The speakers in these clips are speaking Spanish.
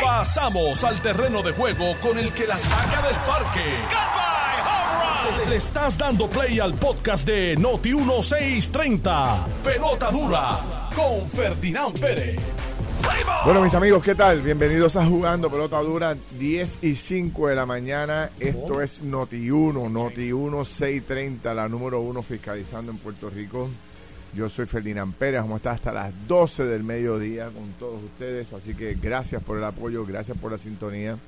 Pasamos al terreno de juego con el que la saca del parque. Le estás dando play al podcast de Noti 1630. Pelota dura con Ferdinand Pérez. Bueno, mis amigos, ¿qué tal? Bienvenidos a Jugando Pelota Dura, 10 y 5 de la mañana. Esto es Noti 1, Noti 1 630, la número uno fiscalizando en Puerto Rico. Yo soy Ferdinand Pérez, vamos a estar hasta las 12 del mediodía con todos ustedes, así que gracias por el apoyo, gracias por la sintonía.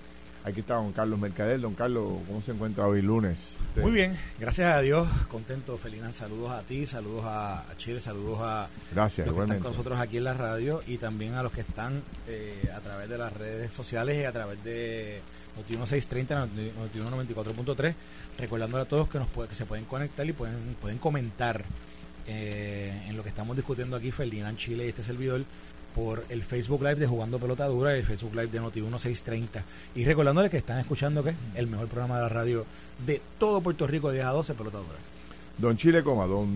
Aquí está don Carlos Mercader. Don Carlos, ¿cómo se encuentra hoy lunes? Muy bien, gracias a Dios, contento, Ferdinand. Saludos a ti, saludos a, Chile, saludos a gracias, los que están con nosotros aquí en la radio y también a los que están eh, a través de las redes sociales y a través de Noti 1630, Noti 94.3, recordándole a todos que nos que se pueden conectar y pueden, pueden comentar eh, en lo que estamos discutiendo aquí, Ferdinand Chile y este servidor, por el Facebook Live de Jugando Pelota Dura y el Facebook Live de Noti 1630. Y recordándoles que están escuchando que el mejor programa de la radio de todo Puerto Rico de 10 a 12 Pelota Dura. Don Chile Coma, don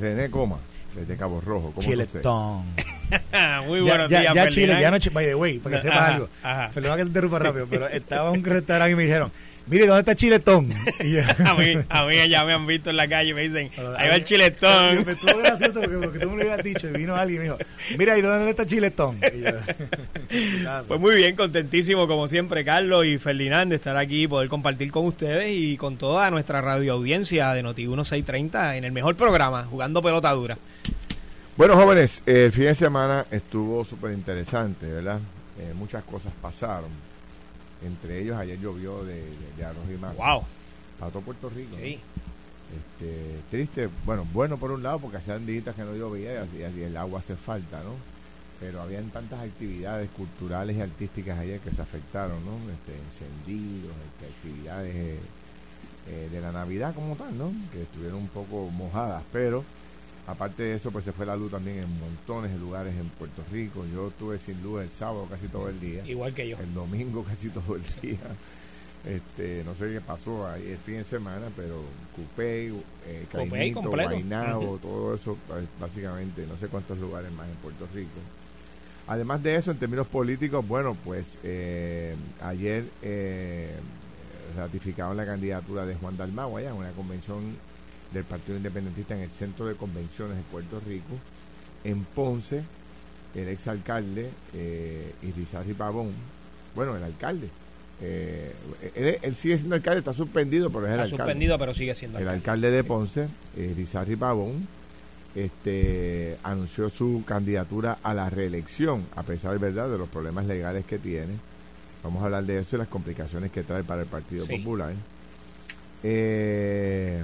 René Coma, desde Cabo Rojo. ¿Cómo Chiletón. Muy buenos ya, días, ya, Chile, ya no, by the way, para que sepas algo. ajá. Perdona que te interrumpa rápido, pero estaba en un restaurante y me dijeron, mire, ¿dónde está Chiletón? A mí, a mí ya me han visto en la calle y me dicen, ahí va el Me chiletón. estuvo gracioso porque, porque tú me lo habías dicho y vino alguien y me dijo, mira, ¿y dónde está Chiletón? Y yo, Pues muy bien, contentísimo como siempre, Carlos y Ferdinand, de estar aquí y poder compartir con ustedes y con toda nuestra radio audiencia de Noti 1630 en el mejor programa, jugando pelota dura. Bueno, jóvenes, el fin de semana estuvo súper interesante, ¿verdad? Eh, muchas cosas pasaron. Entre ellos, ayer llovió de, de, de arroz y masa. Wow. Para todo Puerto Rico. ¿no? Sí. Este, triste, bueno, bueno por un lado, porque hacían días que no llovía y así, así el agua hace falta, ¿no? Pero habían tantas actividades culturales y artísticas ayer que se afectaron, ¿no? Este, encendidos, este, actividades eh, eh, de la Navidad como tal, ¿no? Que estuvieron un poco mojadas, pero aparte de eso, pues se fue la luz también en montones de lugares en Puerto Rico. Yo estuve sin luz el sábado casi todo el día Igual que yo. el domingo casi todo el día. Este, no sé qué pasó ahí el fin de semana, pero Cupey, eh, Caimito. Guaynabo, todo eso, pues, básicamente, no sé cuántos lugares más en Puerto Rico. Además de eso, en términos políticos, bueno, pues eh, ayer eh, ratificaron la candidatura de Juan Dalmau allá en una convención del Partido Independentista en el Centro de Convenciones de Puerto Rico. En Ponce, el exalcalde eh, Irizarry Pavón, bueno, el alcalde, eh, él, él sigue siendo alcalde, está suspendido, pero es el Está alcalde. suspendido, pero sigue siendo El alcalde. alcalde de Ponce, eh, Irizarry Pavón, este, anunció su candidatura a la reelección, a pesar ¿verdad? de los problemas legales que tiene. Vamos a hablar de eso y las complicaciones que trae para el Partido Sí. Popular. Eh,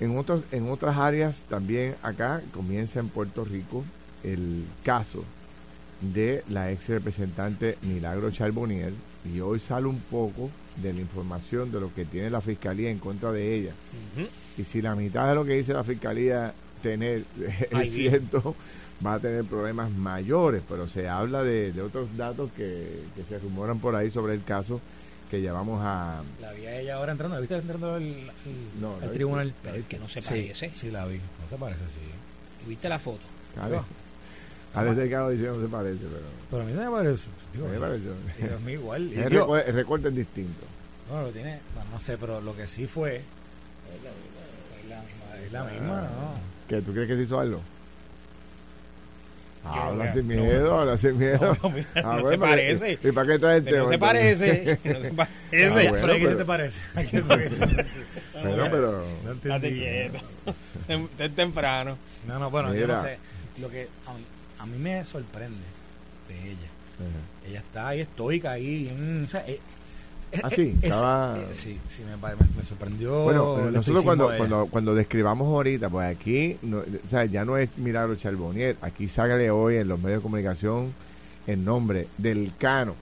en, otros, en otras áreas también acá comienza en Puerto Rico el caso de la ex representante Milagro Charbonier y hoy sale un poco de la información de lo que tiene la fiscalía en contra de ella. Y si la mitad de lo que dice la fiscalía tener es cierto, va a tener problemas mayores, pero se habla de, de otros datos que, que se rumoran por ahí sobre el caso que llevamos a... La vi a ella ahora entrando, ¿la viste entrando al, al- No, al no, tribunal? pero es que no se parece. Sí, la vi, no se parece, sí. ¿Viste la foto? Ale, No. Alex Delgado dice no se parece, pero... Pero a mí no me parece, a mí me pareció. digo, a mí igual. El, digo, el recorte es distinto. no, lo tiene, no, no sé, pero lo que sí fue... Es la misma, es la misma, ¿no? ¿Qué, ¿Tú crees que se hizo algo? Habla sin no. miedo, habla sin miedo. No, mira, Ah, no bueno, se pero- parece. ¿Y para qué traes el Pero no tema, se parece. No se parece. Ah, bueno, pero ¿a ¿qué te parece? ¿A qué te Bueno, pero... No entendí. quieto. Es temprano. No, no, bueno, yo Mira. no sé. Lo que a mí, a mí me sorprende de ella. Ella está ahí estoica, ahí bien. O sea, eh, eh, Ah, sí, es- estaba- eh, sí, sí, me, pare- me, me sorprendió. Bueno, nosotros cuando, de cuando, cuando describamos ahorita, pues aquí, no, o sea, ya no es Milagro Charbonier, aquí sale hoy en los medios de comunicación el nombre del Cano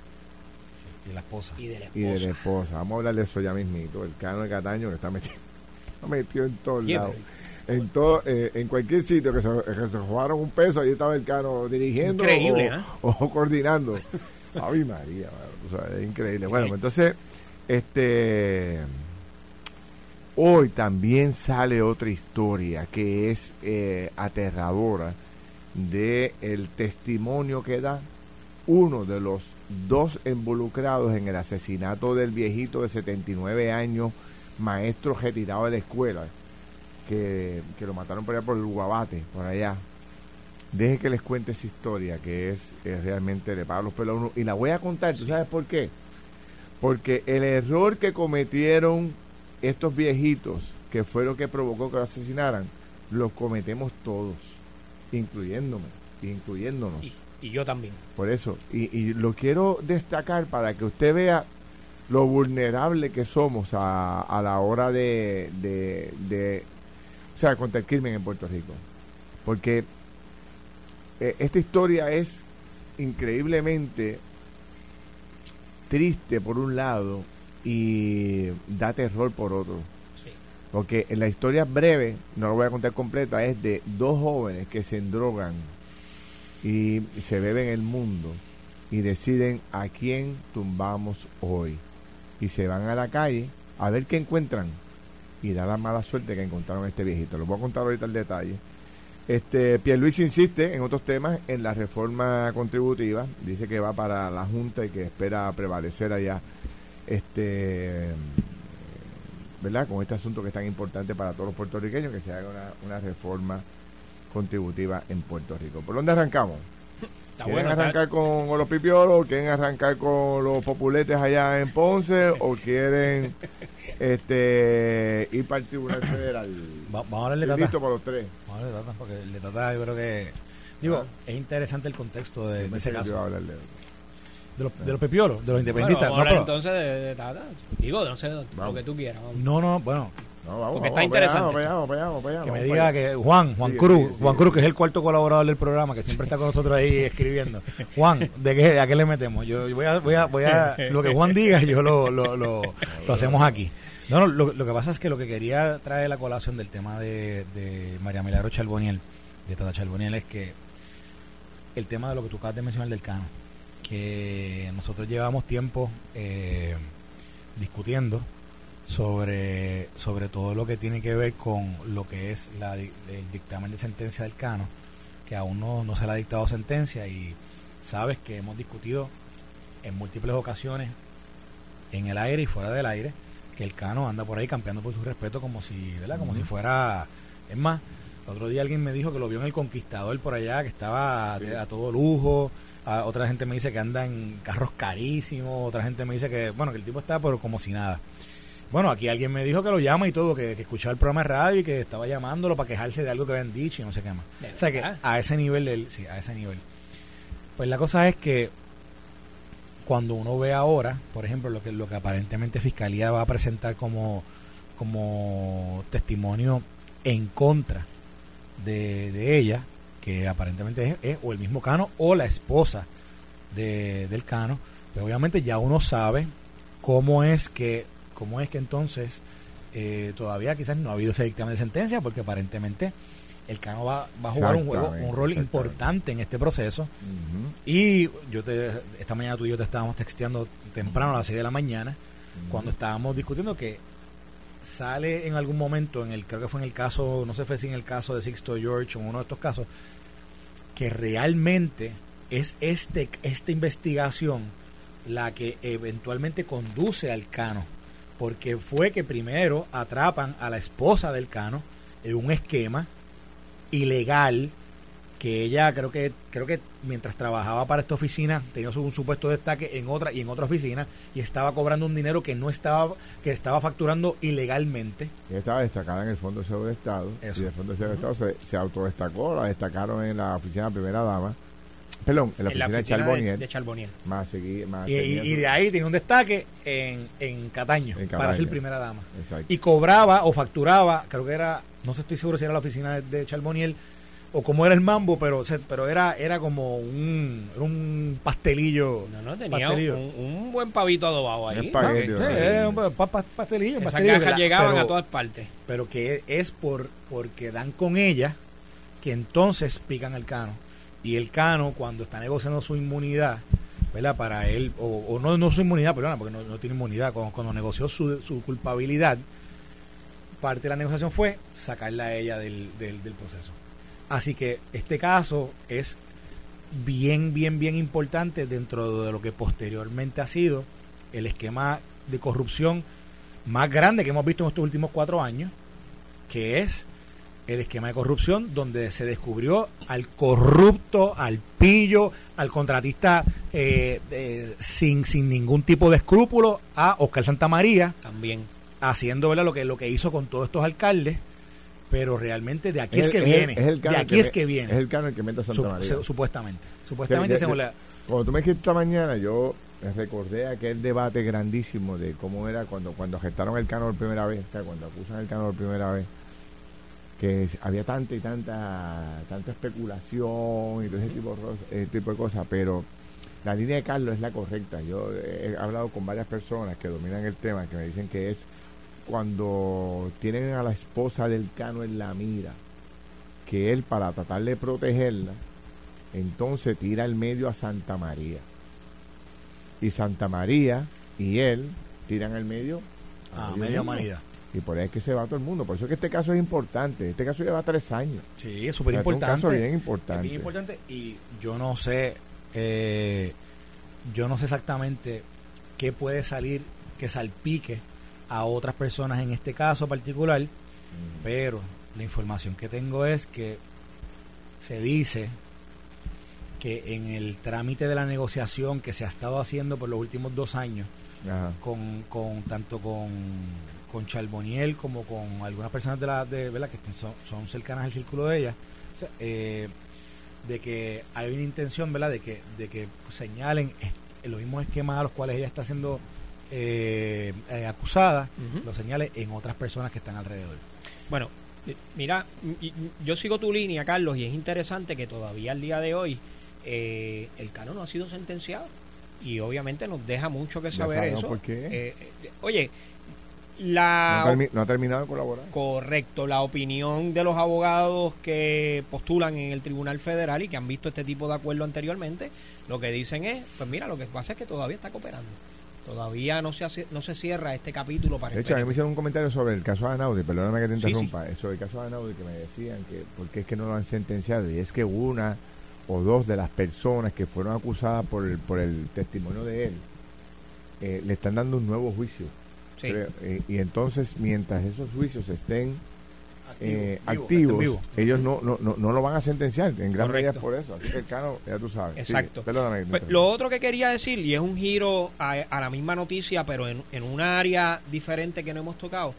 Y la esposa. Y de la y de la esposa. esposa. Vamos a hablar de eso ya mismito, el Cano de Cataño que está metido, está metido en todos lados. En todo, eh, en cualquier sitio que se, que se jugaron un peso, ahí estaba el Cano dirigiendo Increíble, o, ¿eh? o coordinando. Ay María, o sea, es increíble. Bueno, pues entonces, este hoy también sale otra historia que es eh, aterradora de el testimonio que da uno de los dos involucrados en el asesinato del viejito de 79 años, maestro retirado de la escuela, que, lo mataron por allá por el Guabate, por allá. Deje que les cuente esa historia, que es, realmente le paga los pelos a uno. Y la voy a contar, ¿tú sabes por qué? Porque el error que cometieron estos viejitos, que fue lo que provocó que lo asesinaran, lo cometemos todos, incluyéndome, incluyéndonos. Y, yo también. Por eso, y, lo quiero destacar para que usted vea lo vulnerable que somos a, a la hora de, de, de, o sea, contra el crimen en Puerto Rico. Porque eh, esta historia es increíblemente triste por un lado y da terror por otro. Porque en la historia breve, no lo voy a contar completa, es de dos jóvenes que se endrogan y se beben el mundo y deciden a quién tumbamos hoy. Y se van a la calle a ver qué encuentran y da la mala suerte que encontraron a este viejito. Lo voy a contar ahorita el detalle. Este, Luis insiste en otros temas en la reforma contributiva, dice que va para la Junta y que espera prevalecer allá este ¿verdad? con este asunto que es tan importante para todos los puertorriqueños, que se haga una, reforma contributiva en Puerto Rico. ¿Por dónde arrancamos? ¿Quieren arrancar con, los pipiolos? ¿Quieren arrancar con los populetes allá en Ponce? ¿O quieren este ir para el Tribunal Federal? vamos a darle Listo para los tres. Vamos a darle tata, porque le tata yo creo que... Digo, ah. es interesante el contexto de, ese caso. De los, de los pepiolos, de los independentistas. vamos a hablar entonces de, Tata. Digo, no sé, lo que tú quieras. No, no, bueno. No, vamos, Porque está interesante. que me diga que Juan, Juan Cruz, Juan Cruz, que es el cuarto colaborador del programa, que siempre está con nosotros ahí escribiendo. Juan, ¿de qué, ¿a qué le metemos? Yo voy a, voy a, voy a lo que Juan diga, yo lo, lo, lo, lo hacemos aquí. No, no lo, lo, que pasa es que lo que quería traer la colación del tema de, de María Milagro Charboniel, de Tata Charboniel, es que el tema de lo que tú acabas de mencionar del cano que nosotros llevamos tiempo eh, discutiendo sobre, sobre todo lo que tiene que ver con lo que es la, el dictamen de sentencia del Cano, que aún no, no se le ha dictado sentencia y sabes que hemos discutido en múltiples ocasiones en el aire y fuera del aire que el Cano anda por ahí campeando por su respeto como si, ¿verdad? Como si fuera, es más, el otro día alguien me dijo que lo vio en el Conquistador por allá, que estaba a todo lujo, otra gente me dice que anda en carros carísimos, otra gente me dice que, bueno, que el tipo está pero como si nada. Bueno, aquí alguien me dijo que lo llama y todo, que, que escuchaba el programa de radio y que estaba llamándolo para quejarse de algo que habían dicho y no sé qué más. O sea que a ese nivel, del, sí, a ese nivel. Pues la cosa es que cuando uno ve ahora, por ejemplo, lo que, lo que aparentemente Fiscalía va a presentar como, como testimonio en contra de, de ella, que aparentemente es, o el mismo Cano o la esposa de, del Cano, pues obviamente ya uno sabe cómo es que, cómo es que entonces eh, todavía quizás no ha habido ese dictamen de sentencia, porque aparentemente el Cano va, va a jugar un juego, un rol importante en este proceso. Y yo te, esta mañana tú y yo te estábamos texteando temprano a las 6 de la mañana, cuando estábamos discutiendo que sale en algún momento, en el creo que fue en el caso, no sé si en el caso de Sixto George o uno de estos casos, que realmente es este, esta investigación la que eventualmente conduce al Cano, porque fue que primero atrapan a la esposa del Cano en un esquema ilegal que ella creo que creo que mientras trabajaba para esta oficina tenía un supuesto destaque en otra y en otra oficina y estaba cobrando un dinero que no estaba que estaba facturando ilegalmente. estaba destacada en el Fondo de Seguro de Estado y el Fondo de Seguro de Estado se, se autodestacó, la destacaron en la oficina de primera dama. Perdón, en la oficina, de, Charboniel. Más y, de ahí tenía un destaque en, en, Cataño, para ser primera dama. Y cobraba o facturaba, creo que era, no sé, estoy seguro si era la oficina de, de Charboniel, o como era el mambo, pero pero era era como un, un pastelillo. No, no, tenía Un, buen pavito adobado ahí. Un un pastelillo. Esas cajas llegaban a todas partes. Pero que es por porque dan con ella que entonces pican el cano. Y el cano, cuando está negociando su inmunidad, ¿verdad? Para él, o, no, no su inmunidad, perdona, porque no, tiene inmunidad, cuando, negoció su, culpabilidad, parte de la negociación fue sacarla a ella del proceso. Así que este caso es bien, bien, bien importante dentro de lo que posteriormente ha sido el esquema de corrupción más grande que hemos visto en estos últimos cuatro años, que es el esquema de corrupción donde se descubrió al corrupto, al pillo, al contratista eh, sin, sin ningún tipo de escrúpulo, a Oscar Santamaría. También. Haciendo lo que, lo que hizo con todos estos alcaldes. Pero realmente de aquí es, que viene. de aquí es que viene. Es el cano que mete a Santa María. supuestamente. Supuestamente Cuando tú me dijiste esta mañana, yo recordé aquel debate grandísimo de cómo era cuando, cuando gestaron el cano por primera vez, o sea, cuando acusan el cano por primera vez que había tanta y tanta tanta especulación y todo ese tipo, de, tipo de cosas, pero la línea de Carlos es la correcta. Yo he hablado con varias personas que dominan el tema que me dicen que es cuando tienen a la esposa del Cano en la mira, que él para tratar de protegerla, entonces tira el medio a Santa María. Y Santa María y él tiran el medio a media humanidad. Y por ahí es que se va todo el mundo. Por eso es que este caso es importante. Este caso lleva tres años. Sí, es súper importante. Es un caso bien importante. bien importante. Y yo no sé, eh, yo no sé exactamente qué puede salir que salpique a otras personas en este caso particular. Mm. Pero la información que tengo es que se dice que en el trámite de la negociación que se ha estado haciendo por los últimos dos años, con, con tanto con con Charboniel como con algunas personas de la de ¿verdad? que son, cercanas al círculo de ella eh, de que hay una intención verdad de que de que señalen los mismos esquemas a los cuales ella está siendo eh, eh, acusada lo señale en otras personas que están alrededor bueno mira yo sigo tu línea Carlos y es interesante que todavía al día de hoy el canon no ha sido sentenciado y obviamente nos deja mucho que saber eso. Por qué. oye, la, no, ha terminado de colaborar. Correcto, la opinión de los abogados que postulan en el Tribunal Federal y que han visto este tipo de acuerdo anteriormente, lo que dicen es, pues mira, lo que pasa es que todavía está cooperando. Todavía no se hace, no se cierra este capítulo para De hecho, a mí me hicieron un comentario sobre el caso de Anaudi, perdóname que te interrumpa, sobre el caso de Anaudi que me decían que por qué es que no lo han sentenciado y es que una o dos de las personas que fueron acusadas por el, por el testimonio de él eh, le están dando un nuevo juicio eh, y entonces, mientras esos juicios estén activos, eh, ellos no, no, no, lo van a sentenciar en gran medida por eso. Así que el cano, ya tú sabes. Exacto. Pues, lo otro que quería decir, y es un giro a, la misma noticia, pero en, en un área diferente que no hemos tocado,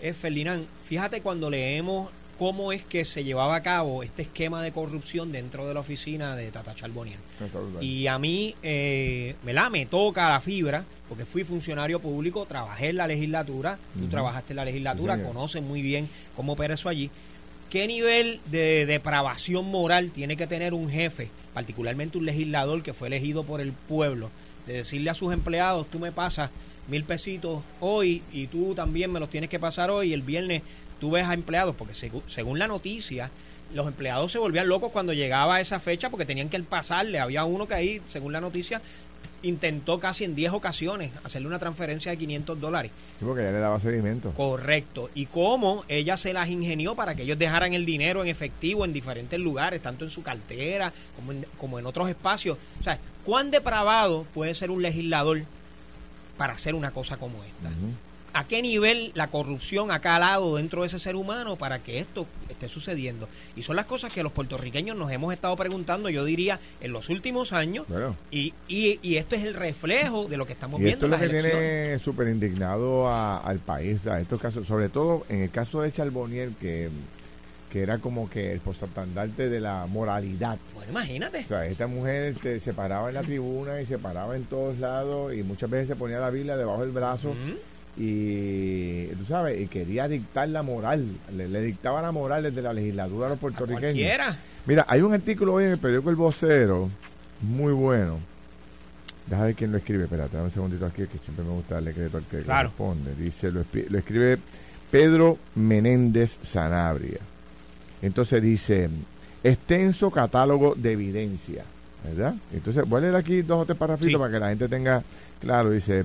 es Ferdinand. Fíjate cuando leemos cómo es que se llevaba a cabo este esquema de corrupción dentro de la oficina de Tata Charbonian. Y a mí, eh, me toca la fibra, porque fui funcionario público, trabajé en la legislatura, tú trabajaste en la legislatura, conoces muy bien cómo opera eso allí. ¿Qué nivel de depravación moral tiene que tener un jefe, particularmente un legislador que fue elegido por el pueblo, de decirle a sus empleados, tú me pasas mil pesitos hoy y tú también me los tienes que pasar hoy y el viernes tú ves a empleados, porque según la noticia, los empleados se volvían locos cuando llegaba esa fecha porque tenían que pasarle. Había uno que ahí, según la noticia, intentó casi en 10 ocasiones hacerle una transferencia de 500 dólares. Sí, porque ella le daba seguimiento. Correcto. Y cómo ella se las ingenió para que ellos dejaran el dinero en efectivo en diferentes lugares, tanto en su cartera como en, como en otros espacios. O sea, ¿cuán depravado puede ser un legislador para hacer una cosa como esta? A qué nivel la corrupción ha calado dentro de ese ser humano para que esto esté sucediendo. Y son las cosas que los puertorriqueños nos hemos estado preguntando, yo diría, en los últimos años. Y, y, esto es el reflejo de lo que estamos viendo. Esto es lo que tiene súper indignado al país, a estos casos, sobre todo en el caso de Charboniel, que que era como que el postandarte de la moralidad. Bueno, imagínate. O sea, esta mujer se paraba en la tribuna y se paraba en todos lados y muchas veces se ponía la Biblia debajo del brazo y tú sabes, y quería dictar la moral, le, dictaba la moral desde la legislatura a los puertorriqueños. Mira, hay un artículo hoy en el periódico El Vocero, muy bueno. Déjame ver quién lo escribe, espérate, dame un segundito aquí, que siempre me gusta darle crédito al que responde. Dice, lo, lo escribe Pedro Menéndez Sanabria. Entonces dice, extenso catálogo de evidencia, ¿verdad? Entonces, voy a leer aquí dos o tres parrafitos para que la gente tenga claro. Dice,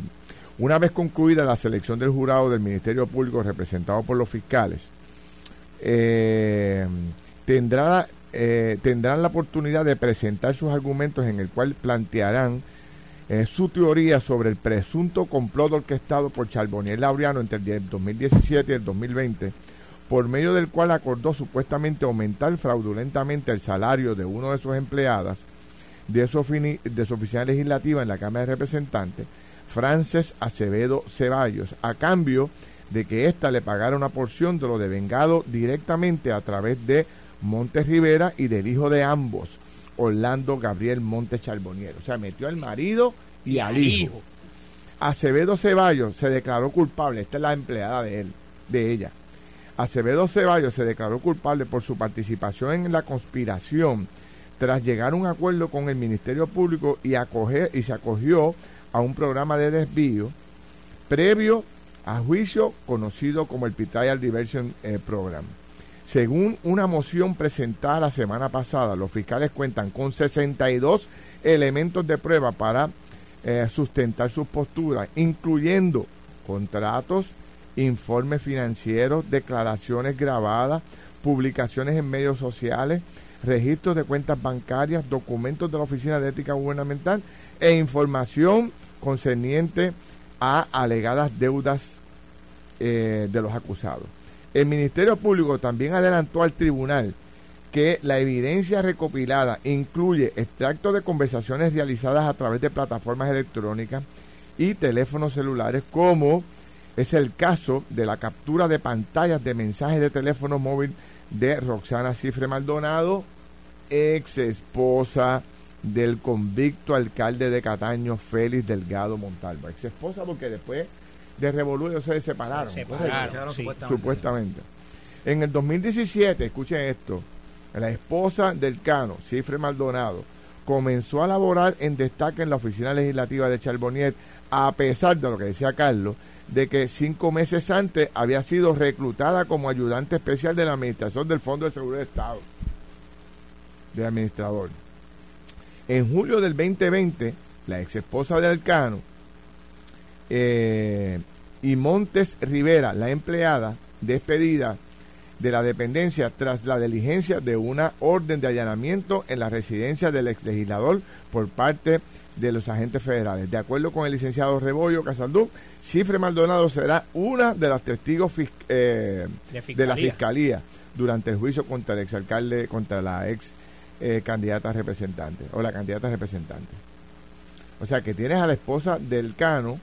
una vez concluida la selección del jurado del Ministerio Público representado por los fiscales, eh, eh, tendrán la oportunidad de presentar sus argumentos en el cual plantearán eh, su teoría sobre el presunto complot orquestado por Charbonnier Laureano entre el 2017 y el 2020, por medio del cual acordó supuestamente aumentar fraudulentamente el salario de uno de sus empleadas de su, de su oficina legislativa en la Cámara de Representantes, Frances Acevedo Ceballos, a cambio de que ésta le pagara una porción de lo devengado directamente a través de Montes Rivera y del hijo de ambos, Orlando Gabriel Montes Charbonier. O sea, metió al marido y, al hijo. Acevedo Ceballos se declaró culpable, esta es la empleada de él, de ella. Acevedo Ceballos se declaró culpable por su participación en la conspiración tras llegar a un acuerdo con el Ministerio Público y, acoger, y se acogió a un programa de desvío previo a juicio conocido como el Trial Diversion eh, Program. Según una moción presentada la semana pasada, los fiscales cuentan con 62 elementos de prueba para eh, sustentar sus posturas, incluyendo contratos, informes financieros, declaraciones grabadas, publicaciones en medios sociales, registros de cuentas bancarias, documentos de la Oficina de Ética Gubernamental e información concerniente a alegadas deudas eh, de los acusados. El Ministerio Público también adelantó al tribunal que la evidencia recopilada incluye extractos de conversaciones realizadas a través de plataformas electrónicas y teléfonos celulares, como es el caso de la captura de pantallas de mensajes de teléfono móvil de Roxana Cifre Maldonado, ex esposa del convicto alcalde de Cataño, Félix Delgado Montalva. Ex esposa porque después de Revolú se separaron. Se separaron, supuestamente. En el 2017, escuchen esto, la esposa del Cano, Cifre Maldonado, comenzó a laborar en destaque en la oficina legislativa de Charbonnier, a pesar de lo que decía Carlos, de que cinco meses antes había sido reclutada como ayudante especial de la Administración del Fondo de Seguridad de Estado, de administrador. En julio del 2020, la ex esposa de Alcano eh, y Montes Rivera, la empleada despedida, de la dependencia tras la diligencia de una orden de allanamiento en la residencia del ex legislador por parte de los agentes federales. De acuerdo con el licenciado Rebollo Casaldú, Cifre Maldonado será una de las testigos eh, de, la fiscalía durante el juicio contra el exalcalde, contra la ex eh, candidata representante o la candidata representante. O sea que tienes a la esposa del Cano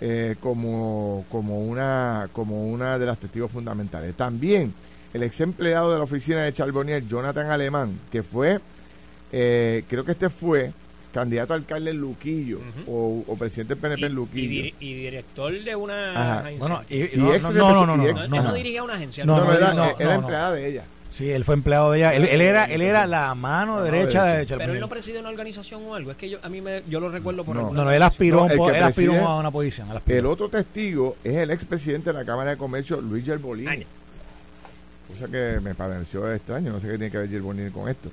eh, como, como, una, como una de las testigos fundamentales. También el ex empleado de la oficina de Charbonnier, Jonathan Alemán, que fue, eh, creo que este fue candidato a alcalde en Luquillo o, presidente del PNP en Luquillo. Y, director de una agencia. Bueno, y, no, no, no, no, no, dirigía una agencia. No, era, era empleada de ella. Sí, él fue empleado de ella. Él, era, él era la mano derecha de Charbonnier. Pero él no preside una organización o algo. Es que yo, a mí me, yo lo recuerdo por No, no, él aspiró, él aspiró a una posición. El otro testigo es el expresidente de la Cámara de Comercio, Luis Gerbolini. Cosa que me pareció extraño. No sé qué tiene que ver Gerbolini con esto.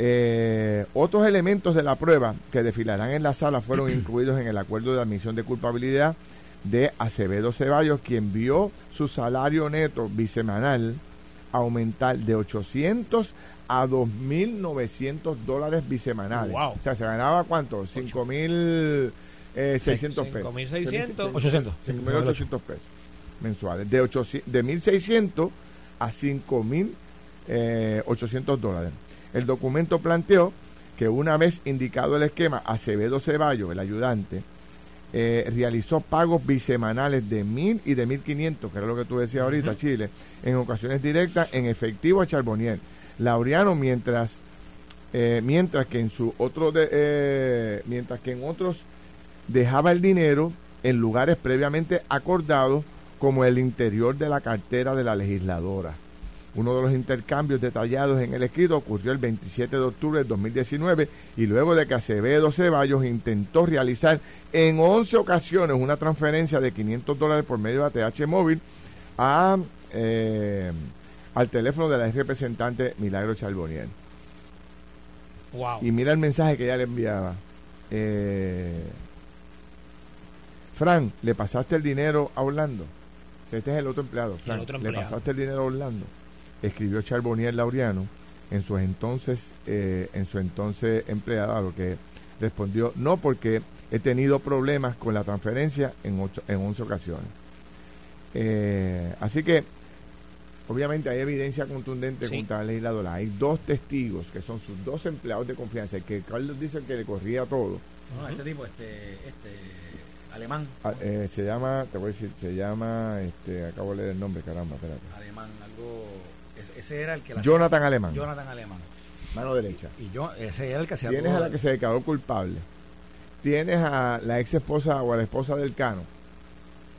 Eh, otros elementos de la prueba que desfilarán en la sala fueron incluidos en el acuerdo de admisión de culpabilidad de Acevedo Ceballos, quien vio su salario neto bisemanal aumentar de 800 a 2.900 dólares bisemanales. O sea, se ganaba cuánto? 5.600 eh, pesos. 5.600. 800. 5.800 pesos mensuales. De, 8, de 1.600 a 5.800 eh, dólares. El documento planteó que una vez indicado el esquema, Acevedo Ceballos, el ayudante, eh, realizó pagos bisemanales de mil y de mil quinientos, que era lo que tú decías ahorita, Chile, en ocasiones directas en efectivo a Charbonnier. Laureano, mientras, eh, mientras que en su otro de, eh, mientras que en otros dejaba el dinero en lugares previamente acordados como el interior de la cartera de la legisladora. Uno de los intercambios detallados en el escrito ocurrió el 27 de octubre del 2019 y luego de que Acevedo Ceballos intentó realizar en 11 ocasiones una transferencia de 500 dólares por medio de ATH móvil a, eh, al teléfono de la representante Milagro Charbonier. Y mira el mensaje que ella le enviaba. Eh, Fran, ¿le pasaste el dinero a Orlando? Este es el otro empleado. Fran, ¿le pasaste el dinero a Orlando? Escribió Charbonnier Laureano, en su entonces, eh, en su entonces empleado, a lo que respondió, no porque he tenido problemas con la transferencia en, ocho, en 11 ocasiones. Eh, así que, obviamente hay evidencia contundente contra la legisladora. Hay dos testigos que son sus dos empleados de confianza, que Carlos dice que le corría todo. No, este tipo, este, este alemán. Ah, eh, se llama, te voy a decir, se llama, este, acabo de leer el nombre, caramba, espérate. Alemán, algo, ese era el que la Jonathan Alemán. Jonathan Alemán. Mano derecha. Y yo, ese era el que hacía Tienes a la que se declaró culpable. Tienes a la ex esposa o a la esposa del Cano.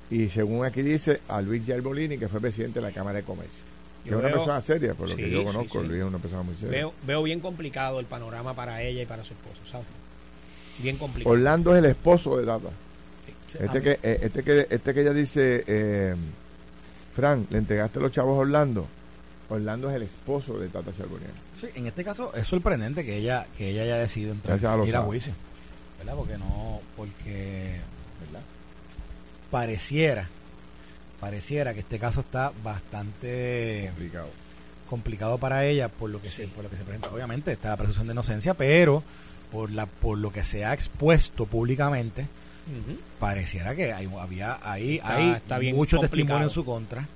Y según aquí dice, a Luis Gerbolini, que fue presidente de la Cámara de Comercio. Que es una persona seria, por lo que yo conozco, Luis es una persona muy seria. Veo, veo bien complicado el panorama para ella y para su esposo, ¿sabes? Bien complicado. Orlando es el esposo de Data. Este que, eh, este que, este que ella dice, eh, Fran, le entregaste los chavos a Orlando. Orlando es el esposo de Tata Charbonnier. Sí, en este caso es sorprendente que ella, que ella haya decidido entrar ir a juicio. ¿Verdad? Porque no, porque ¿verdad? pareciera, pareciera que este caso está bastante complicado, complicado para ella por lo que se, por lo que se presenta. Obviamente está la presunción de inocencia, pero por la, por lo que se ha expuesto públicamente, pareciera que hay, había ahí hay mucho testimonio en su contra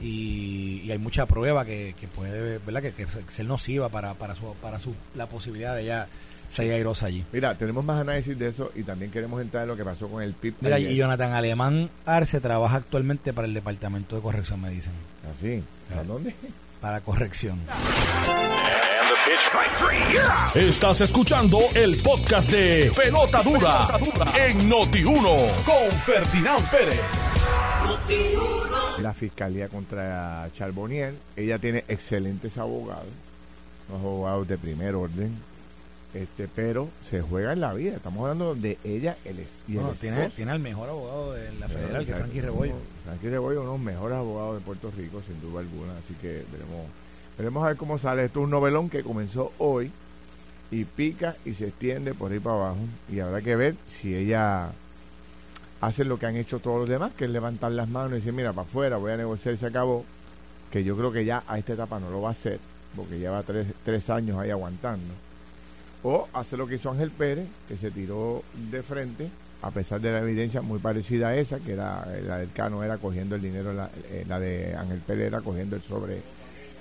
y, hay mucha prueba que, puede verdad que, ser nociva para para su para su la posibilidad de ella ser airosa allí. Mira tenemos más análisis de eso y también queremos entrar en lo que pasó con el PIB mira y Jonathan Alemán Arce trabaja actualmente para el departamento de corrección me dicen. Así ¿a dónde? para corrección. Estás escuchando el podcast de Pelota Dura, en Noti1 con Ferdinand Pérez. La fiscalía contra Charbonnier, ella tiene excelentes abogados, unos abogados de primer orden, este, pero se juega en la vida. Estamos hablando de ella el, y el tiene, tiene, el mejor abogado de la federal, que es Frankie Rebollo. Frankie Rebollo, uno de los mejores abogados de Puerto Rico, sin duda alguna. Así que veremos Veremos a ver cómo sale. Esto es un novelón que comenzó hoy y pica y se extiende por ahí para abajo. Y habrá que ver si ella hace lo que han hecho todos los demás, que es levantar las manos y decir, mira, para afuera, voy a negociar y se acabó. Que yo creo que ya a esta etapa no lo va a hacer, porque lleva tres, tres años ahí aguantando. O hace lo que hizo Ángel Pérez, que se tiró de frente, a pesar de la evidencia muy parecida a esa, que era la del Cano, era cogiendo el dinero, la, eh, la de Ángel Pérez era cogiendo el sobre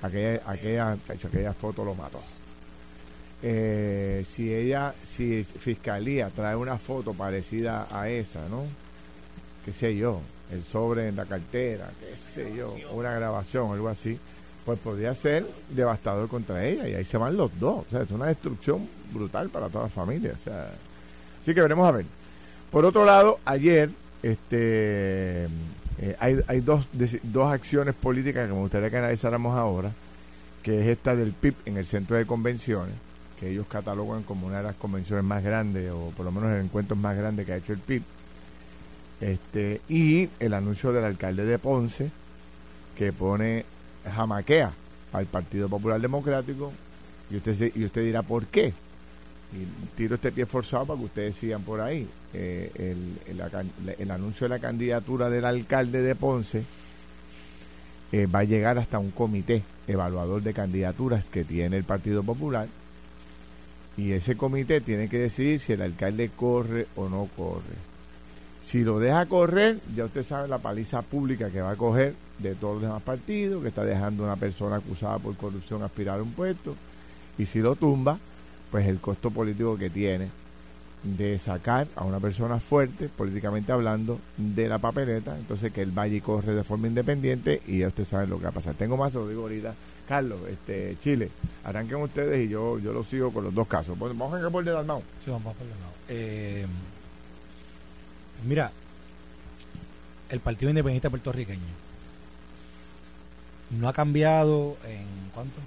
aquella, aquella, aquella foto lo mató. Eh, si ella, si Fiscalía trae una foto parecida a esa, ¿no? Qué sé yo, el sobre en la cartera, qué sé yo, una grabación, algo así, pues podría ser devastador contra ella y ahí se van los dos. O sea, es una destrucción brutal para toda la familia. O sea, así que veremos a ver. Por otro lado, ayer, este eh, hay, hay dos, dos acciones políticas que me gustaría que analizáramos ahora, que es esta del PIB en el centro de convenciones, que ellos catalogan como una de las convenciones más grandes, o por lo menos el encuentro más grande que ha hecho el PIB. Este, y el anuncio del alcalde de Ponce, que pone jamaquea al Partido Popular Democrático, y usted, y usted dirá, ¿por qué? Y tiro este pie forzado para que ustedes sigan por ahí. Eh, el, el, anuncio de la candidatura del alcalde de Ponce eh, va a llegar hasta un comité evaluador de candidaturas que tiene el Partido Popular y ese comité tiene que decidir si el alcalde corre o no corre. Si lo deja correr, ya usted sabe la paliza pública que va a coger de todos los demás partidos, que está dejando una persona acusada por corrupción aspirar a un puesto, y si lo tumba, pues el costo político que tiene de sacar a una persona fuerte, políticamente hablando, de la papeleta, entonces que el Valle corre de forma independiente y ya usted sabe lo que va a pasar. Tengo más, lo digo ahorita. Carlos, este, Chile, arranquen ustedes y yo yo lo sigo con los dos casos. Vamos a ir por el Dalmau. Sí, vamos por el eh, mira, el Partido Independiente puertorriqueño no ha cambiado en ¿cuánto?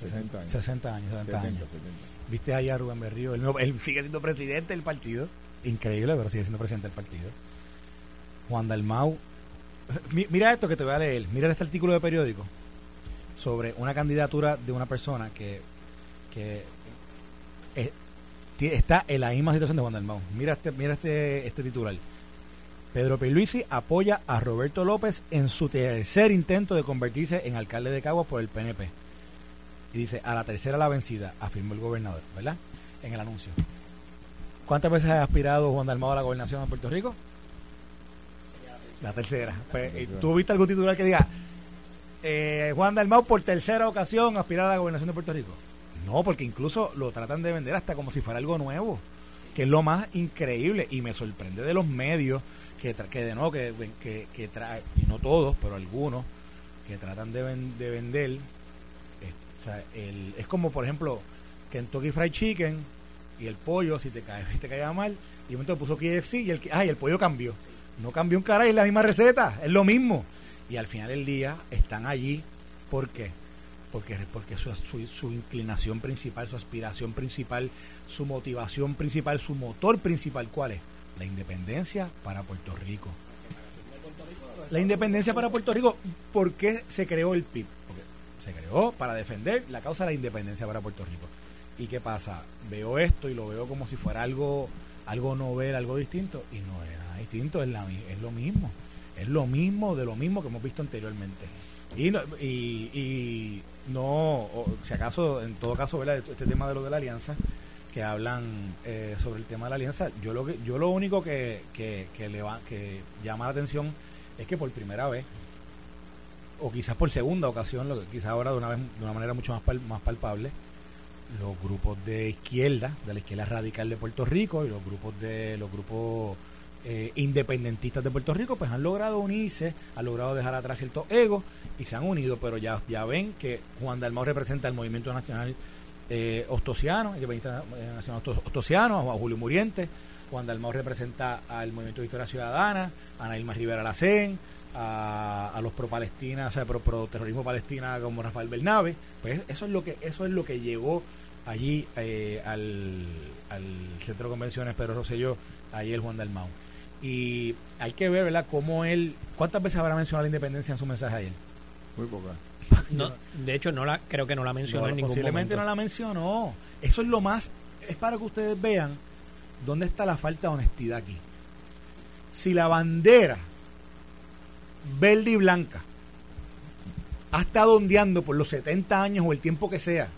60 años. 60 años, 70, años. Viste allá a Rubén Berrío, él, sigue siendo presidente del partido. Increíble, pero sigue siendo presidente del partido. Juan Dalmau. Mira esto que te voy a leer. Mira este artículo de periódico sobre una candidatura de una persona que, que está en la misma situación de Juan Dalmau. Mira este, mira este, este titular. Pedro Pierluisi apoya a Roberto López en su tercer intento de convertirse en alcalde de Caguas por el PNP. Y dice, a la tercera la vencida, afirmó el gobernador, ¿verdad? En el anuncio. ¿Cuántas veces ha aspirado Juan Dalmado a la gobernación de Puerto Rico? La tercera. Pues, ¿Tú viste algún titular que diga, eh, Juan Dalmau por tercera ocasión aspirar a la gobernación de Puerto Rico? No, porque incluso lo tratan de vender hasta como si fuera algo nuevo, que es lo más increíble y me sorprende de los medios que, que de nuevo, que, que, que trae, y no todos, pero algunos, que tratan de, de vender. Es, o sea, es como, por ejemplo, Kentucky Fried Chicken y el pollo, si te cae, te caía mal, y un momento puso KFC y el, ay, el pollo cambió. No cambió un cara, es la misma receta, es lo mismo. Y al final del día están allí, ¿por qué? Porque, porque su, su, inclinación principal, su aspiración principal, su motivación principal, su motor principal, ¿cuál es? La independencia para Puerto Rico. La independencia para Puerto Rico, ¿por qué se creó el PIB? Porque se creó para defender la causa de la independencia para Puerto Rico. ¿Y qué pasa? Veo esto y lo veo como si fuera algo, algo novel, algo distinto, y no es nada distinto, es, la, es lo mismo. Es lo mismo de lo mismo que hemos visto anteriormente. Y, no, y, y no, si acaso, en todo caso, ¿verdad? este tema de lo de la alianza, que hablan eh, sobre el tema de la alianza, yo lo que yo lo único que, que, que, le va, que llama la atención es que por primera vez, o quizás por segunda ocasión, lo que quizás ahora de una vez de una manera mucho más, pal, más palpable, los grupos de izquierda, de la izquierda radical de Puerto Rico y los grupos de los grupos eh, independentistas de Puerto Rico, pues han logrado unirse, han logrado dejar atrás ciertos egos y se han unido, pero ya, ya ven que Juan Dalmau representa el movimiento nacional eh, ostosiano, independentista nacional ostosiano, a Julio Muriente, Juan Dalmau representa al movimiento de Historia Ciudadana, a Ana Ilma Rivera Lacén, a, a, los pro Palestina, o sea, pro, pro terrorismo palestina como Rafael Bernabe, pues eso es lo que eso es lo que llegó allí eh, al, al, centro de convenciones Pedro Rosselló, ahí el Juan Dalmau. Y hay que ver, ¿verdad?, cómo él, ¿cuántas veces habrá mencionado la independencia en su mensaje ayer? Muy poca. No, de hecho, no la, creo que no la mencionó no, en ningún posiblemente momento. no la mencionó. Eso es lo más, es para que ustedes vean dónde está la falta de honestidad aquí. Si la bandera verde y blanca ha estado ondeando por los 70 años o el tiempo que sea,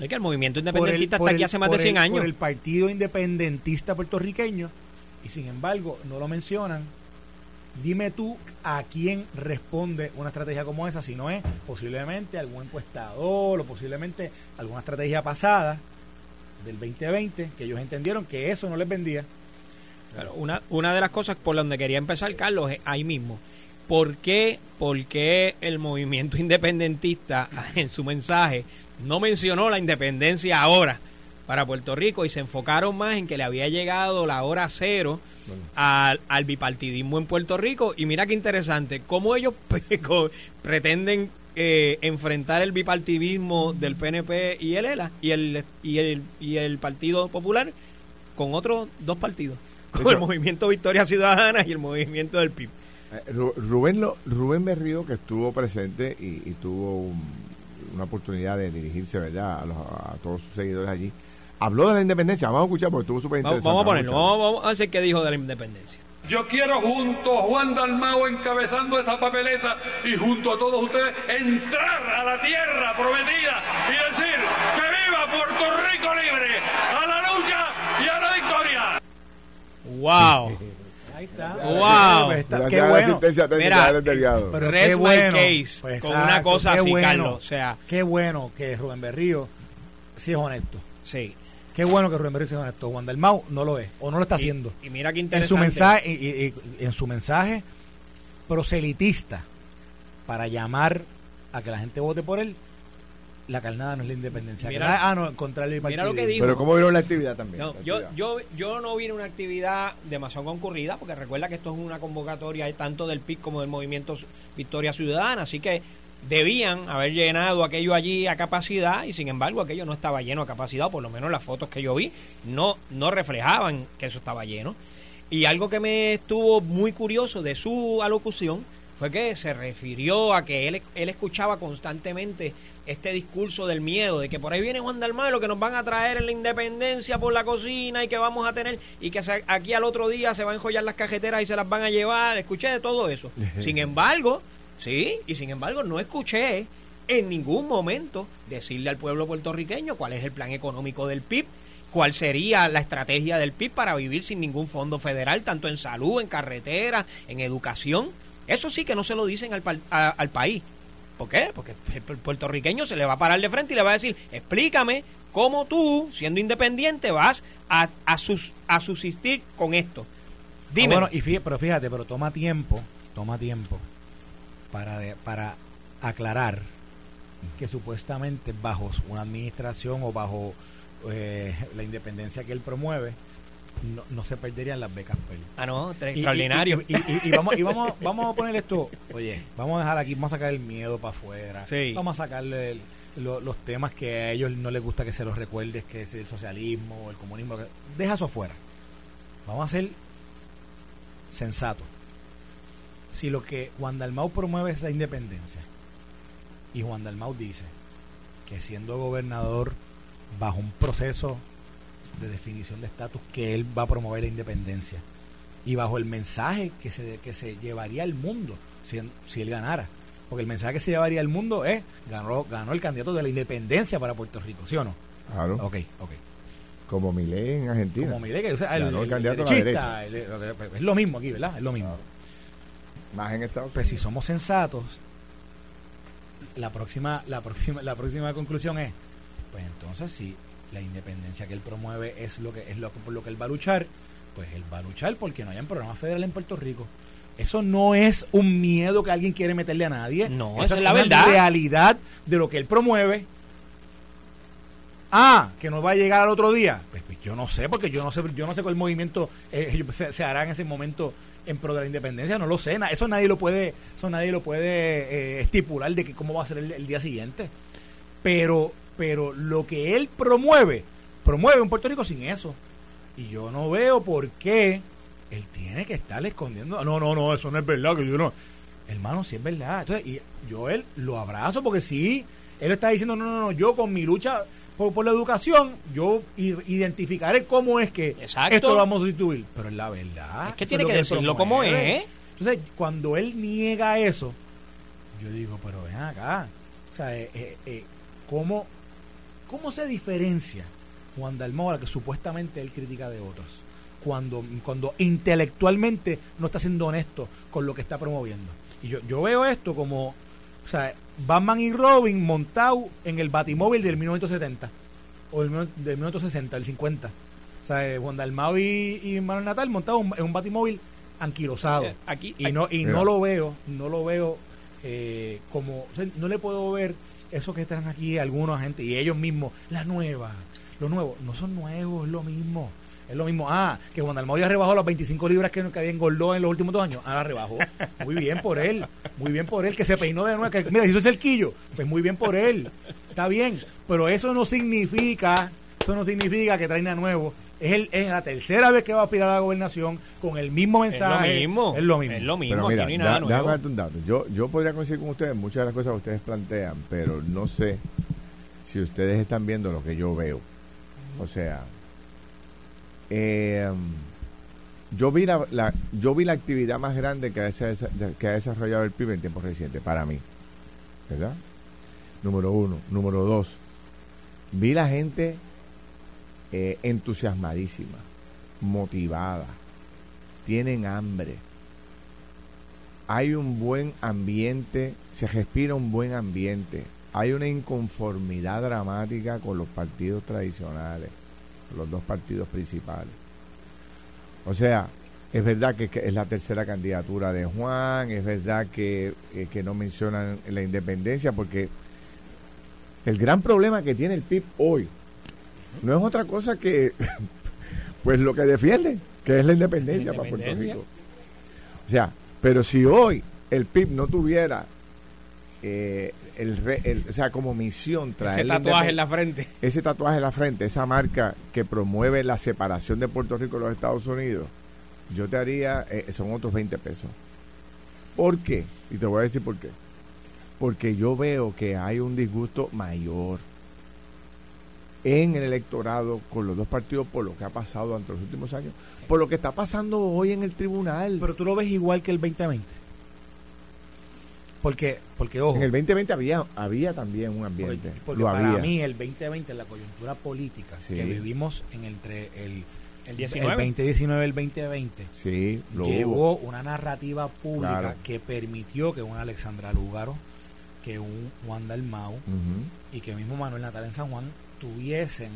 es que el movimiento independentista está aquí hace más de 100 el, años. Por el partido independentista puertorriqueño, y sin embargo no lo mencionan. Dime tú a quién responde una estrategia como esa, si no es posiblemente algún encuestador o posiblemente alguna estrategia pasada del 2020 que ellos entendieron que eso no les vendía. Una, una de las cosas por donde quería empezar, Carlos, es ahí mismo. ¿Por qué, ¿Por qué el movimiento independentista en su mensaje no mencionó la independencia ahora para Puerto Rico y se enfocaron más en que le había llegado la hora cero bueno. al, al, bipartidismo en Puerto Rico? Y mira qué interesante, cómo ellos pretenden eh, enfrentar el bipartidismo del PNP y el ELA y el, y el, y el Partido Popular con otros dos partidos, con el Movimiento Victoria Ciudadana y el Movimiento del PIB. Eh, Rubén, lo, Rubén Berrío, que estuvo presente y, y tuvo un, una oportunidad de dirigirse ¿verdad? A, los, a, todos sus seguidores allí, habló de la independencia. Vamos a escuchar porque estuvo súper interesante. Vamos a ponerlo, vamos, vamos a hacer qué dijo de la independencia. Yo quiero junto a Juan Dalmao encabezando esa papeleta y junto a todos ustedes entrar a la tierra prometida y decir que viva Puerto Rico libre, a la lucha y a la victoria. ¡Wow! Ahí está. ¡Wow! Qué bueno. Mira, pero qué bueno. case Pues con exacto, una cosa así, bueno. Carlos. O sea, Qué bueno que Rubén Berrío sí es honesto. sí. Qué bueno que Rubén Berrío sí es honesto. Juan del Mau no lo es o no lo está haciendo. Y, y mira qué en interesante. su mensaje y, y, y, en su mensaje proselitista para llamar a que la gente vote por él la carnada no es la independencia Mira, carnada, ah no encontrar el mira lo que dijo pero cómo vieron la actividad también no, la yo, actividad. yo, yo no vi una actividad demasiado concurrida porque recuerda que esto es una convocatoria tanto del PIB como del movimiento Victoria Ciudadana así que debían haber llenado aquello allí a capacidad y sin embargo aquello no estaba lleno a capacidad o por lo menos las fotos que yo vi no, no reflejaban que eso estaba lleno y algo que me estuvo muy curioso de su alocución fue que se refirió a que él, él escuchaba constantemente este discurso del miedo, de que por ahí viene Juan Dalmalo, que nos van a traer en la independencia por la cocina y que vamos a tener, y que aquí al otro día se van a enjollar las cajeteras y se las van a llevar. Escuché de todo eso. sin embargo, sí, y sin embargo no escuché en ningún momento decirle al pueblo puertorriqueño cuál es el plan económico del PIB, cuál sería la estrategia del PIB para vivir sin ningún fondo federal, tanto en salud, en carretera, en educación. Eso sí que no se lo dicen al, al país. ¿Por qué? Porque el puertorriqueño se le va a parar de frente y le va a decir, explícame cómo tú, siendo independiente, vas a, a, sus, a subsistir con esto. Dime. bueno, y pero fíjate, pero toma tiempo, toma tiempo para, para aclarar que supuestamente bajo una administración o bajo eh, la independencia que él promueve, no, se perderían las becas Ah, no, extraordinario. Y, vamos, y vamos, vamos a poner esto, oye, vamos a dejar aquí, vamos a sacar el miedo para afuera, vamos a sacarle los temas que a ellos no les gusta que se los recuerdes, que es el socialismo, el comunismo, deja eso afuera. Vamos a ser sensatos. Si lo que Juan Dalmau promueve es la independencia, y Juan Dalmau dice que siendo gobernador bajo un proceso de definición de estatus que él va a promover la independencia y bajo el mensaje que se, que se llevaría al mundo si, si él ganara. Porque el mensaje que se llevaría al mundo es, ganó, ganó el candidato de la independencia para Puerto Rico, ¿sí o no? Claro. Ok, ok. Como Milei en Argentina. Como Milei, que o sea, el, candidato de la derecha. es lo mismo aquí, ¿verdad? Es lo mismo. Más en Estados Pues si somos sensatos, la próxima, la próxima, la próxima conclusión es, pues entonces si la independencia que él promueve es lo que es lo por lo que él va a luchar, pues él va a luchar porque no haya un programa federal en Puerto Rico. Eso no es un miedo que alguien quiere meterle a nadie. No, eso es la verdad. realidad de lo que él promueve. Ah, que no va a llegar al otro día. Pues, pues yo no sé, porque yo no sé, yo no sé cuál movimiento eh, se, hará en ese momento en pro de la independencia, no lo sé. Eso nadie lo puede, eso nadie lo puede eh, estipular de que cómo va a ser el día siguiente. Pero pero lo que él promueve, promueve un Puerto Rico sin eso. Y yo no veo por qué él tiene que estar escondiendo. No, no, no, eso no es verdad, que yo no. Hermano, sí es verdad. Entonces, y yo él lo abrazo porque sí, él está diciendo, no, no, no, yo con mi lucha por, la educación, yo identificaré cómo es que esto lo vamos a sustituir. Pero es la verdad. Es que tiene que, decirlo como es. Entonces, cuando él niega eso, yo digo, pero ven acá. O sea, eh, eh, eh ¿cómo, ¿Cómo se diferencia Juan Dalmora, que supuestamente él critica de otros, cuando, cuando intelectualmente no está siendo honesto con lo que está promoviendo? Y yo, yo veo esto como, o sea, Batman y Robin montado en el batimóvil del 1970, o del, del 1960, el 50. O sea, eh, Juan Dalmau y, y Manuel Natal montados en un batimóvil anquilosado. Eh, aquí, y no, y no lo veo, no lo veo eh, como, no le puedo ver eso que están aquí algunos gente y ellos mismos, la nueva, lo nuevo, no son nuevos, es lo mismo. Es lo mismo. Ah, que Juan Dalmau rebajó las 25 libras que, que había engordado en los últimos dos años. Ahora rebajó. Muy bien por él. Muy bien por él. Que se peinó de nuevo. Que, mira, hizo el cerquillo. Pues muy bien por él. Está bien. Pero eso no significa, eso no significa que trae a nuevo es, el, es la tercera vez que va a aspirar a la gobernación con el mismo mensaje. Es lo mismo. Es lo mismo. Es lo mismo. Pero mira, no darte un dato. Yo, yo podría coincidir con ustedes muchas de las cosas que ustedes plantean, pero no sé si ustedes están viendo lo que yo veo. O sea, eh, yo vi la, yo vi la actividad más grande que ha, que ha desarrollado el PIB en tiempos recientes, para mí. ¿Verdad? Número uno. Número dos. Vi la gente eh, entusiasmadísima, motivada, tienen hambre. Hay un buen ambiente, se respira un buen ambiente. Hay una inconformidad dramática con los partidos tradicionales, los dos partidos principales. O sea, es verdad que, es la tercera candidatura de Juan, es verdad que, eh, que no mencionan la independencia, porque el gran problema que tiene el PIB hoy, no es otra cosa que pues lo que defiende, que es la independencia, para Puerto Rico. O sea, pero si hoy el PIB no tuviera eh, el, o sea, como misión traer ese tatuaje en la frente, ese tatuaje en la frente, esa marca que promueve la separación de Puerto Rico de los Estados Unidos, yo te haría, eh, son otros 20 pesos. ¿Por qué? Y te voy a decir por qué. Porque yo veo que hay un disgusto mayor en el electorado con los dos partidos por lo que ha pasado durante los últimos años, por lo que está pasando hoy en el tribunal. Pero tú lo ves igual que el 2020. Porque, porque ojo. En el 2020 había, había también un ambiente. Porque, para mí el 2020, la coyuntura política que vivimos en entre el, el, 2019 y el 2020, sí, llevó una narrativa pública que permitió que un Alexandra Lúgaro, que un Juan Dalmau y que mismo Manuel Natal en San Juan tuviesen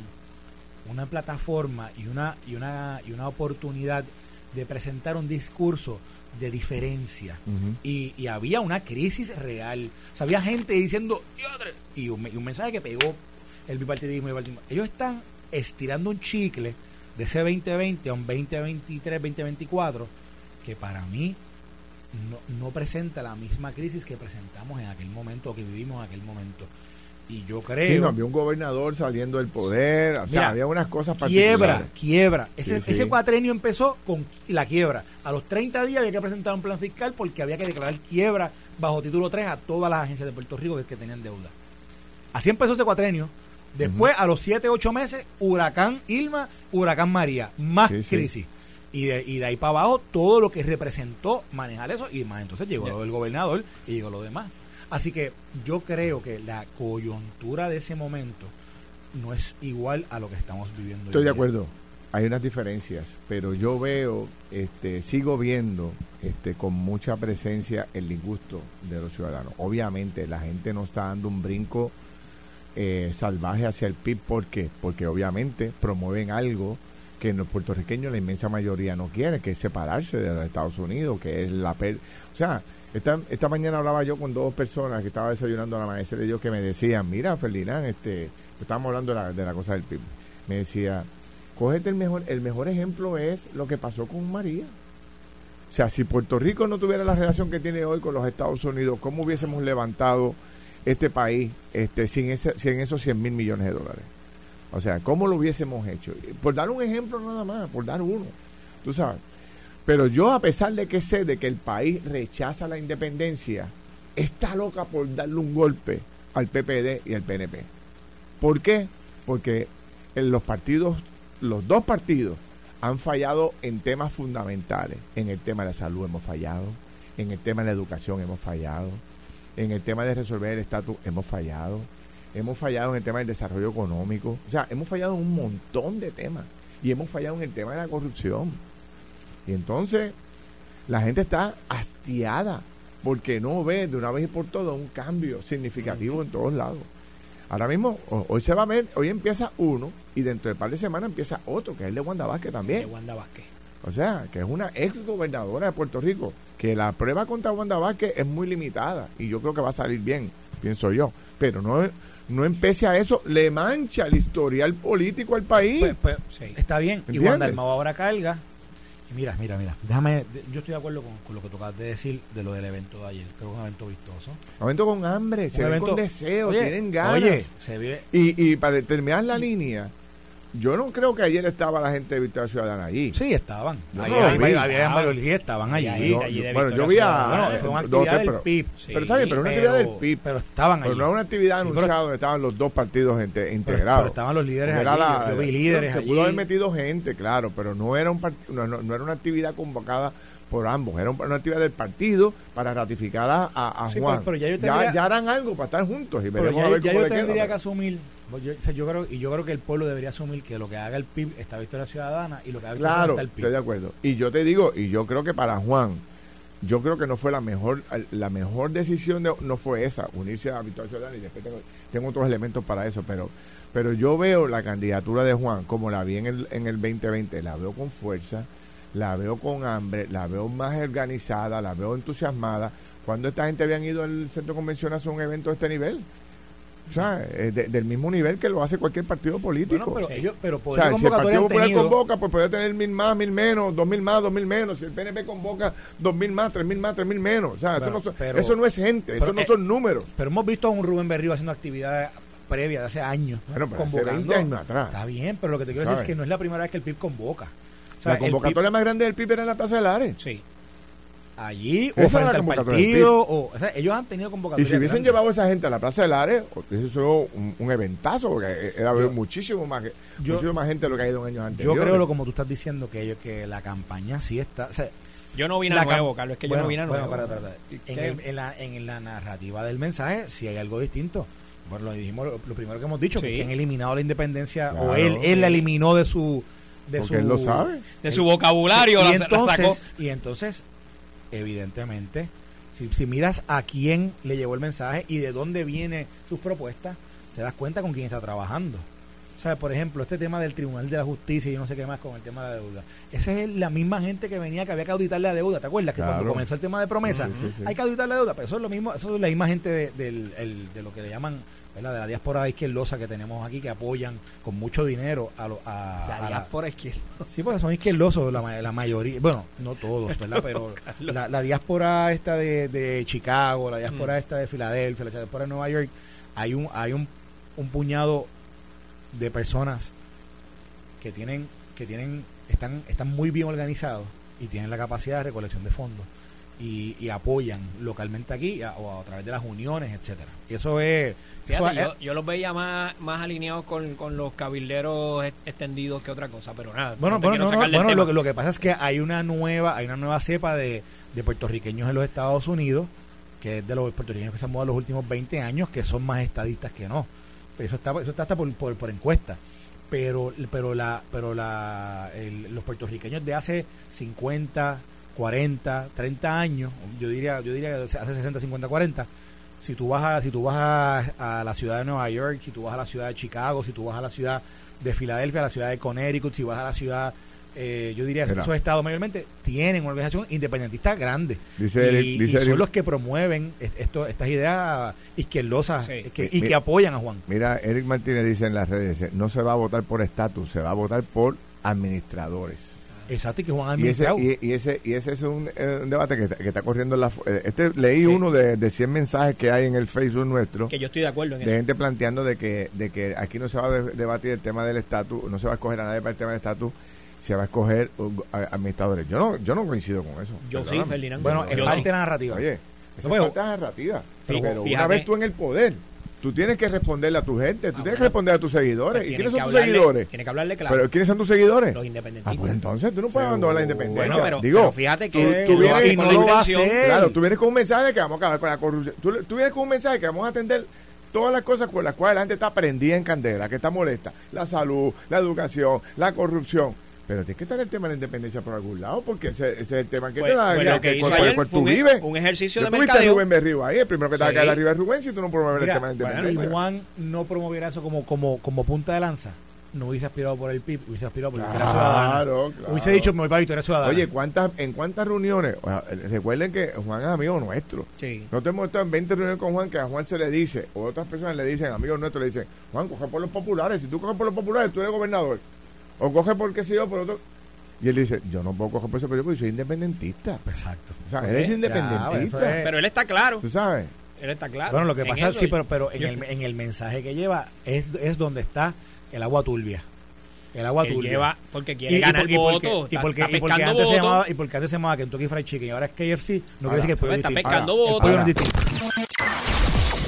una plataforma y una, y una, y una oportunidad de presentar un discurso de diferencia. y, había una crisis real. O había gente diciendo, y un, y un mensaje que pegó el bipartidismo, Ellos están estirando un chicle de ese 2020 a un 2023, 2024, que para mí no, no presenta la misma crisis que presentamos en aquel momento, o que vivimos en aquel momento. Y yo creo. Sí, no, había un gobernador saliendo del poder, o sea, había unas cosas Quiebra, quiebra. Ese, ese cuatrenio empezó con la quiebra. A los 30 días había que presentar un plan fiscal porque había que declarar quiebra bajo título 3 a todas las agencias de Puerto Rico que, tenían deuda. Así empezó ese cuatrenio. Después, a los 7, 8 meses, huracán Ilma, huracán María, más crisis. Y de, y de ahí para abajo, todo lo que representó manejar eso, y más entonces llegó lo del gobernador y llegó lo demás. Así que yo creo que la coyuntura de ese momento no es igual a lo que estamos viviendo. Estoy de acuerdo. Hay unas diferencias, pero yo veo, este, sigo viendo este, con mucha presencia el disgusto de los ciudadanos. Obviamente la gente no está dando un brinco eh, salvaje hacia el PIB. ¿Por qué? Porque obviamente promueven algo que los puertorriqueños, la inmensa mayoría, no quiere, que es separarse de los Estados Unidos, que es la... Per o sea, esta, esta mañana hablaba yo con dos personas que estaba desayunando a la maestra de ellos que me decían, mira, Ferdinand, este, estábamos hablando de la, de la cosa del PIB. Me decía, cógete el mejor, el mejor ejemplo es lo que pasó con María. O sea, si Puerto Rico no tuviera la relación que tiene hoy con los Estados Unidos, ¿cómo hubiésemos levantado este país este, sin, ese, sin esos 100 mil millones de dólares? O sea, ¿cómo lo hubiésemos hecho? Por dar un ejemplo nada más, por dar uno. Tú sabes. Pero yo, a pesar de que sé de que el país rechaza la independencia, está loca por darle un golpe al PPD y al PNP. ¿Por qué? Porque en los partidos, los dos partidos, han fallado en temas fundamentales. En el tema de la salud hemos fallado, en el tema de la educación hemos fallado, en el tema de resolver el estatus hemos fallado, hemos fallado en el tema del desarrollo económico, o sea, hemos fallado en un montón de temas y hemos fallado en el tema de la corrupción. Y entonces la gente está hastiada porque no ve de una vez y por todas un cambio significativo en todos lados. Ahora mismo, hoy se va a ver, hoy empieza uno y dentro de un par de semanas empieza otro, que es el de Wanda Vázquez también. de Wanda Vázquez. O sea, que es una ex gobernadora de Puerto Rico, que la prueba contra Wanda Vázquez es muy limitada y yo creo que va a salir bien, pienso yo. Pero no, no empece a eso, le mancha el historial político al país. Pues, pues, está bien. Y Wanda ahora carga Mira, mira, mira. Déjame, yo estoy de acuerdo con, lo que tocas de decir de lo del evento de ayer. Creo que es un evento vistoso. Un evento con hambre, se ve con deseo, tienen ganas. Oye, se ve. Y, y para terminar la línea, yo no creo que ayer estaba la gente de Victoria Ciudadana allí. Sí, estaban. había varios estaban allí. bueno, yo vi a. fue una actividad del PIB. pero está bien, pero una actividad del PIB. Pero estaban allí. Pero no era una actividad anunciada donde estaban los dos partidos integrados. Pero, estaban los líderes allí. yo vi líderes Se pudo haber metido gente, claro, pero no era, un no, no, era una actividad convocada por ambos. Era una actividad del partido para ratificar a, a, Juan. Pero, ya, yo tendría, ya, harán algo para estar juntos y veremos a ver cómo yo tendría que asumir pues yo, creo, y yo creo que el pueblo debería asumir que lo que haga el PIB está la ciudadana y lo que haga el claro, está el PIB. Estoy de acuerdo. Y yo te digo, y yo creo que para Juan, yo creo que no fue la mejor la mejor decisión de, no fue esa unirse a Victoria Ciudadana y después tengo, otros elementos para eso pero pero yo veo la candidatura de Juan como la vi en el en el 2020 la veo con fuerza la veo con hambre la veo más organizada la veo entusiasmada cuando esta gente habían ido al centro convencional a hacer un evento de este nivel o sea, eh, del mismo nivel que lo hace cualquier partido político. pero ellos, pero o sea, si el Partido Popular convoca, pues puede tener mil más, mil menos, dos mil más, dos mil menos. Si el PNP convoca dos mil más, tres mil más, tres mil menos. O sea, eso, no, eso no es gente, eso no eh, son números. Pero hemos visto a un Rubén Berrío haciendo actividades previas de hace años. Bueno, pero hace 20 años atrás. Está bien, pero lo que te quiero decir es que no es la primera vez que el PIB convoca. la convocatoria más grande del PIB era en la Plaza de Lares. Sí allí o frente al partido o, o sea, ellos han tenido convocatoria y si hubiesen llevado a esa gente a la Plaza del Área eso un, un eventazo porque era muchísimo más muchísimo más gente de lo que ha ido en años anteriores yo creo lo como tú estás diciendo que ellos que la campaña sí está o sea, Yo no vine a nuevo, Carlos, es que yo no vine a nuevo. Bueno, para, para, en, en, la, en la narrativa del mensaje, si hay algo distinto. Bueno, lo dijimos lo, primero que hemos dicho, que han eliminado la independencia, o él, él la eliminó de su... De Porque él lo sabe. De su vocabulario. Y, entonces, y entonces, evidentemente, si, si miras a quién le llevó el mensaje y de dónde viene sus propuestas, te das cuenta con quién está trabajando. O sea, por ejemplo, este tema del Tribunal de la Justicia y no sé qué más con el tema de la deuda. Esa es la misma gente que venía que había que auditar la deuda. ¿Te acuerdas? Que cuando comenzó el tema de promesa, hay que auditar la deuda. Pero eso es lo mismo, eso es la misma gente de, de lo que le llaman ¿verdad? de la diáspora izquierdosa que tenemos aquí que apoyan con mucho dinero a, a, la diáspora izquierdosa. Sí, porque son izquierdosos la, la mayoría, bueno, no todos, ¿verdad? Pero la, diáspora esta de, de Chicago, la diáspora mm. esta de Filadelfia, la diáspora de Nueva York, hay un hay un, un puñado de personas que tienen, que tienen, están, están muy bien organizados y tienen la capacidad de recolección de fondos y, apoyan localmente aquí o a través de las uniones, etcétera. Y eso es, yo, los veía más, más alineados con, con los cabilderos extendidos que otra cosa, pero nada. Bueno, bueno, lo, que, lo que pasa es que hay una nueva, hay una nueva cepa de, de puertorriqueños en los Estados Unidos, que es de los puertorriqueños que se han mudado los últimos 20 años, que son más estadistas que no eso está, eso está hasta por, por, encuesta. Pero, pero, la, pero la, los puertorriqueños de hace 50, 40, 30 años, yo diría, yo diría que hace 60, 50, 40, si tú vas a, si tú vas a, a, la ciudad de Nueva York, si tú vas a la ciudad de Chicago, si tú vas a la ciudad de Filadelfia, a la ciudad de Connecticut, si vas a la ciudad eh, yo diría que esos estados mayormente tienen una organización independentista grande. Dice y, son los que promueven esto, estas ideas izquierdosas y que apoyan a Juan. Mira, Eric Martínez dice en las redes, no se va a votar por estatus, se va a votar por administradores. Exacto, y que Juan y ese, y, ese, y ese es un, eh, debate que, está corriendo en la... Eh, este Leí uno de, de 100 mensajes que hay en el Facebook nuestro. Que yo estoy de acuerdo en De gente planteando de que, de que aquí no se va a debatir el tema del estatus, no se va a escoger a nadie para el tema del estatus, se va a escoger administradores. Yo no, yo no coincido con eso. Yo sí, Ferdinand. Bueno, es parte de la narrativa. Oye, es parte de la narrativa. Pero, una vez tú en el poder, tú tienes que responderle a tu gente, tú ah, tienes que responder a tus seguidores. Pues ¿Y quiénes son tus seguidores? Tienes que hablarle claro. ¿Pero quiénes son tus seguidores? Los independentistas. Ah, pues entonces tú no puedes abandonar la independencia. Bueno, pero, Digo, fíjate que tú, vienes, no lo va a hacer. Claro, tú vienes con un mensaje que vamos a acabar con la corrupción. Tú, tú vienes con un mensaje que vamos a atender todas las cosas con las cuales la gente está prendida en candela, que está molesta. La salud, la educación, la corrupción pero tiene que estar el tema de la independencia por algún lado, porque ese, es el tema que te da. Bueno, que, hizo ayer tú vives. Un ejercicio de mercadeo. Rubén Berrío ahí, el primero que te va a caer arriba de Rubén si tú no promueves el tema de la independencia. si Juan no promoviera eso como, como, como punta de lanza, no hubiese aspirado por el PIB, hubiese aspirado por la Victoria Ciudadana. Claro. Hubiese dicho, me voy para Victoria Ciudadana. Oye, ¿cuántas, ¿en cuántas reuniones? recuerden que Juan es amigo nuestro. Sí. No te hemos estado en 20 reuniones con Juan que a Juan se le dice, o otras personas le dicen, amigos nuestros, le dicen, Juan, coge por los populares. Si tú coges por los populares, tú eres gobernador. O coge por qué sé yo, por otro y él dice, yo no puedo coger peso, pero yo soy independentista. Exacto. O sea, él es independentista. Pero él está claro. ¿Tú sabes? Él está claro. Bueno, lo que pasa, sí, pero, pero en, el, en el mensaje que lleva es, es donde está el agua turbia. El agua turbia. Lleva porque quiere ganar y, votos. Y porque, y porque antes se llamaba, y porque antes se llamaba Kentucky Fried Chicken y ahora es KFC, no quiere decir que el pollo está pescando votos.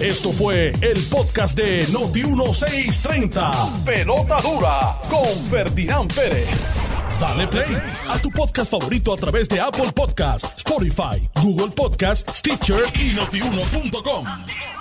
Esto fue el podcast de Noti 1630. Pelota dura con Ferdinand Pérez. Dale play a tu podcast favorito a través de Apple Podcasts, Spotify, Google Podcasts, Stitcher y notiuno.com.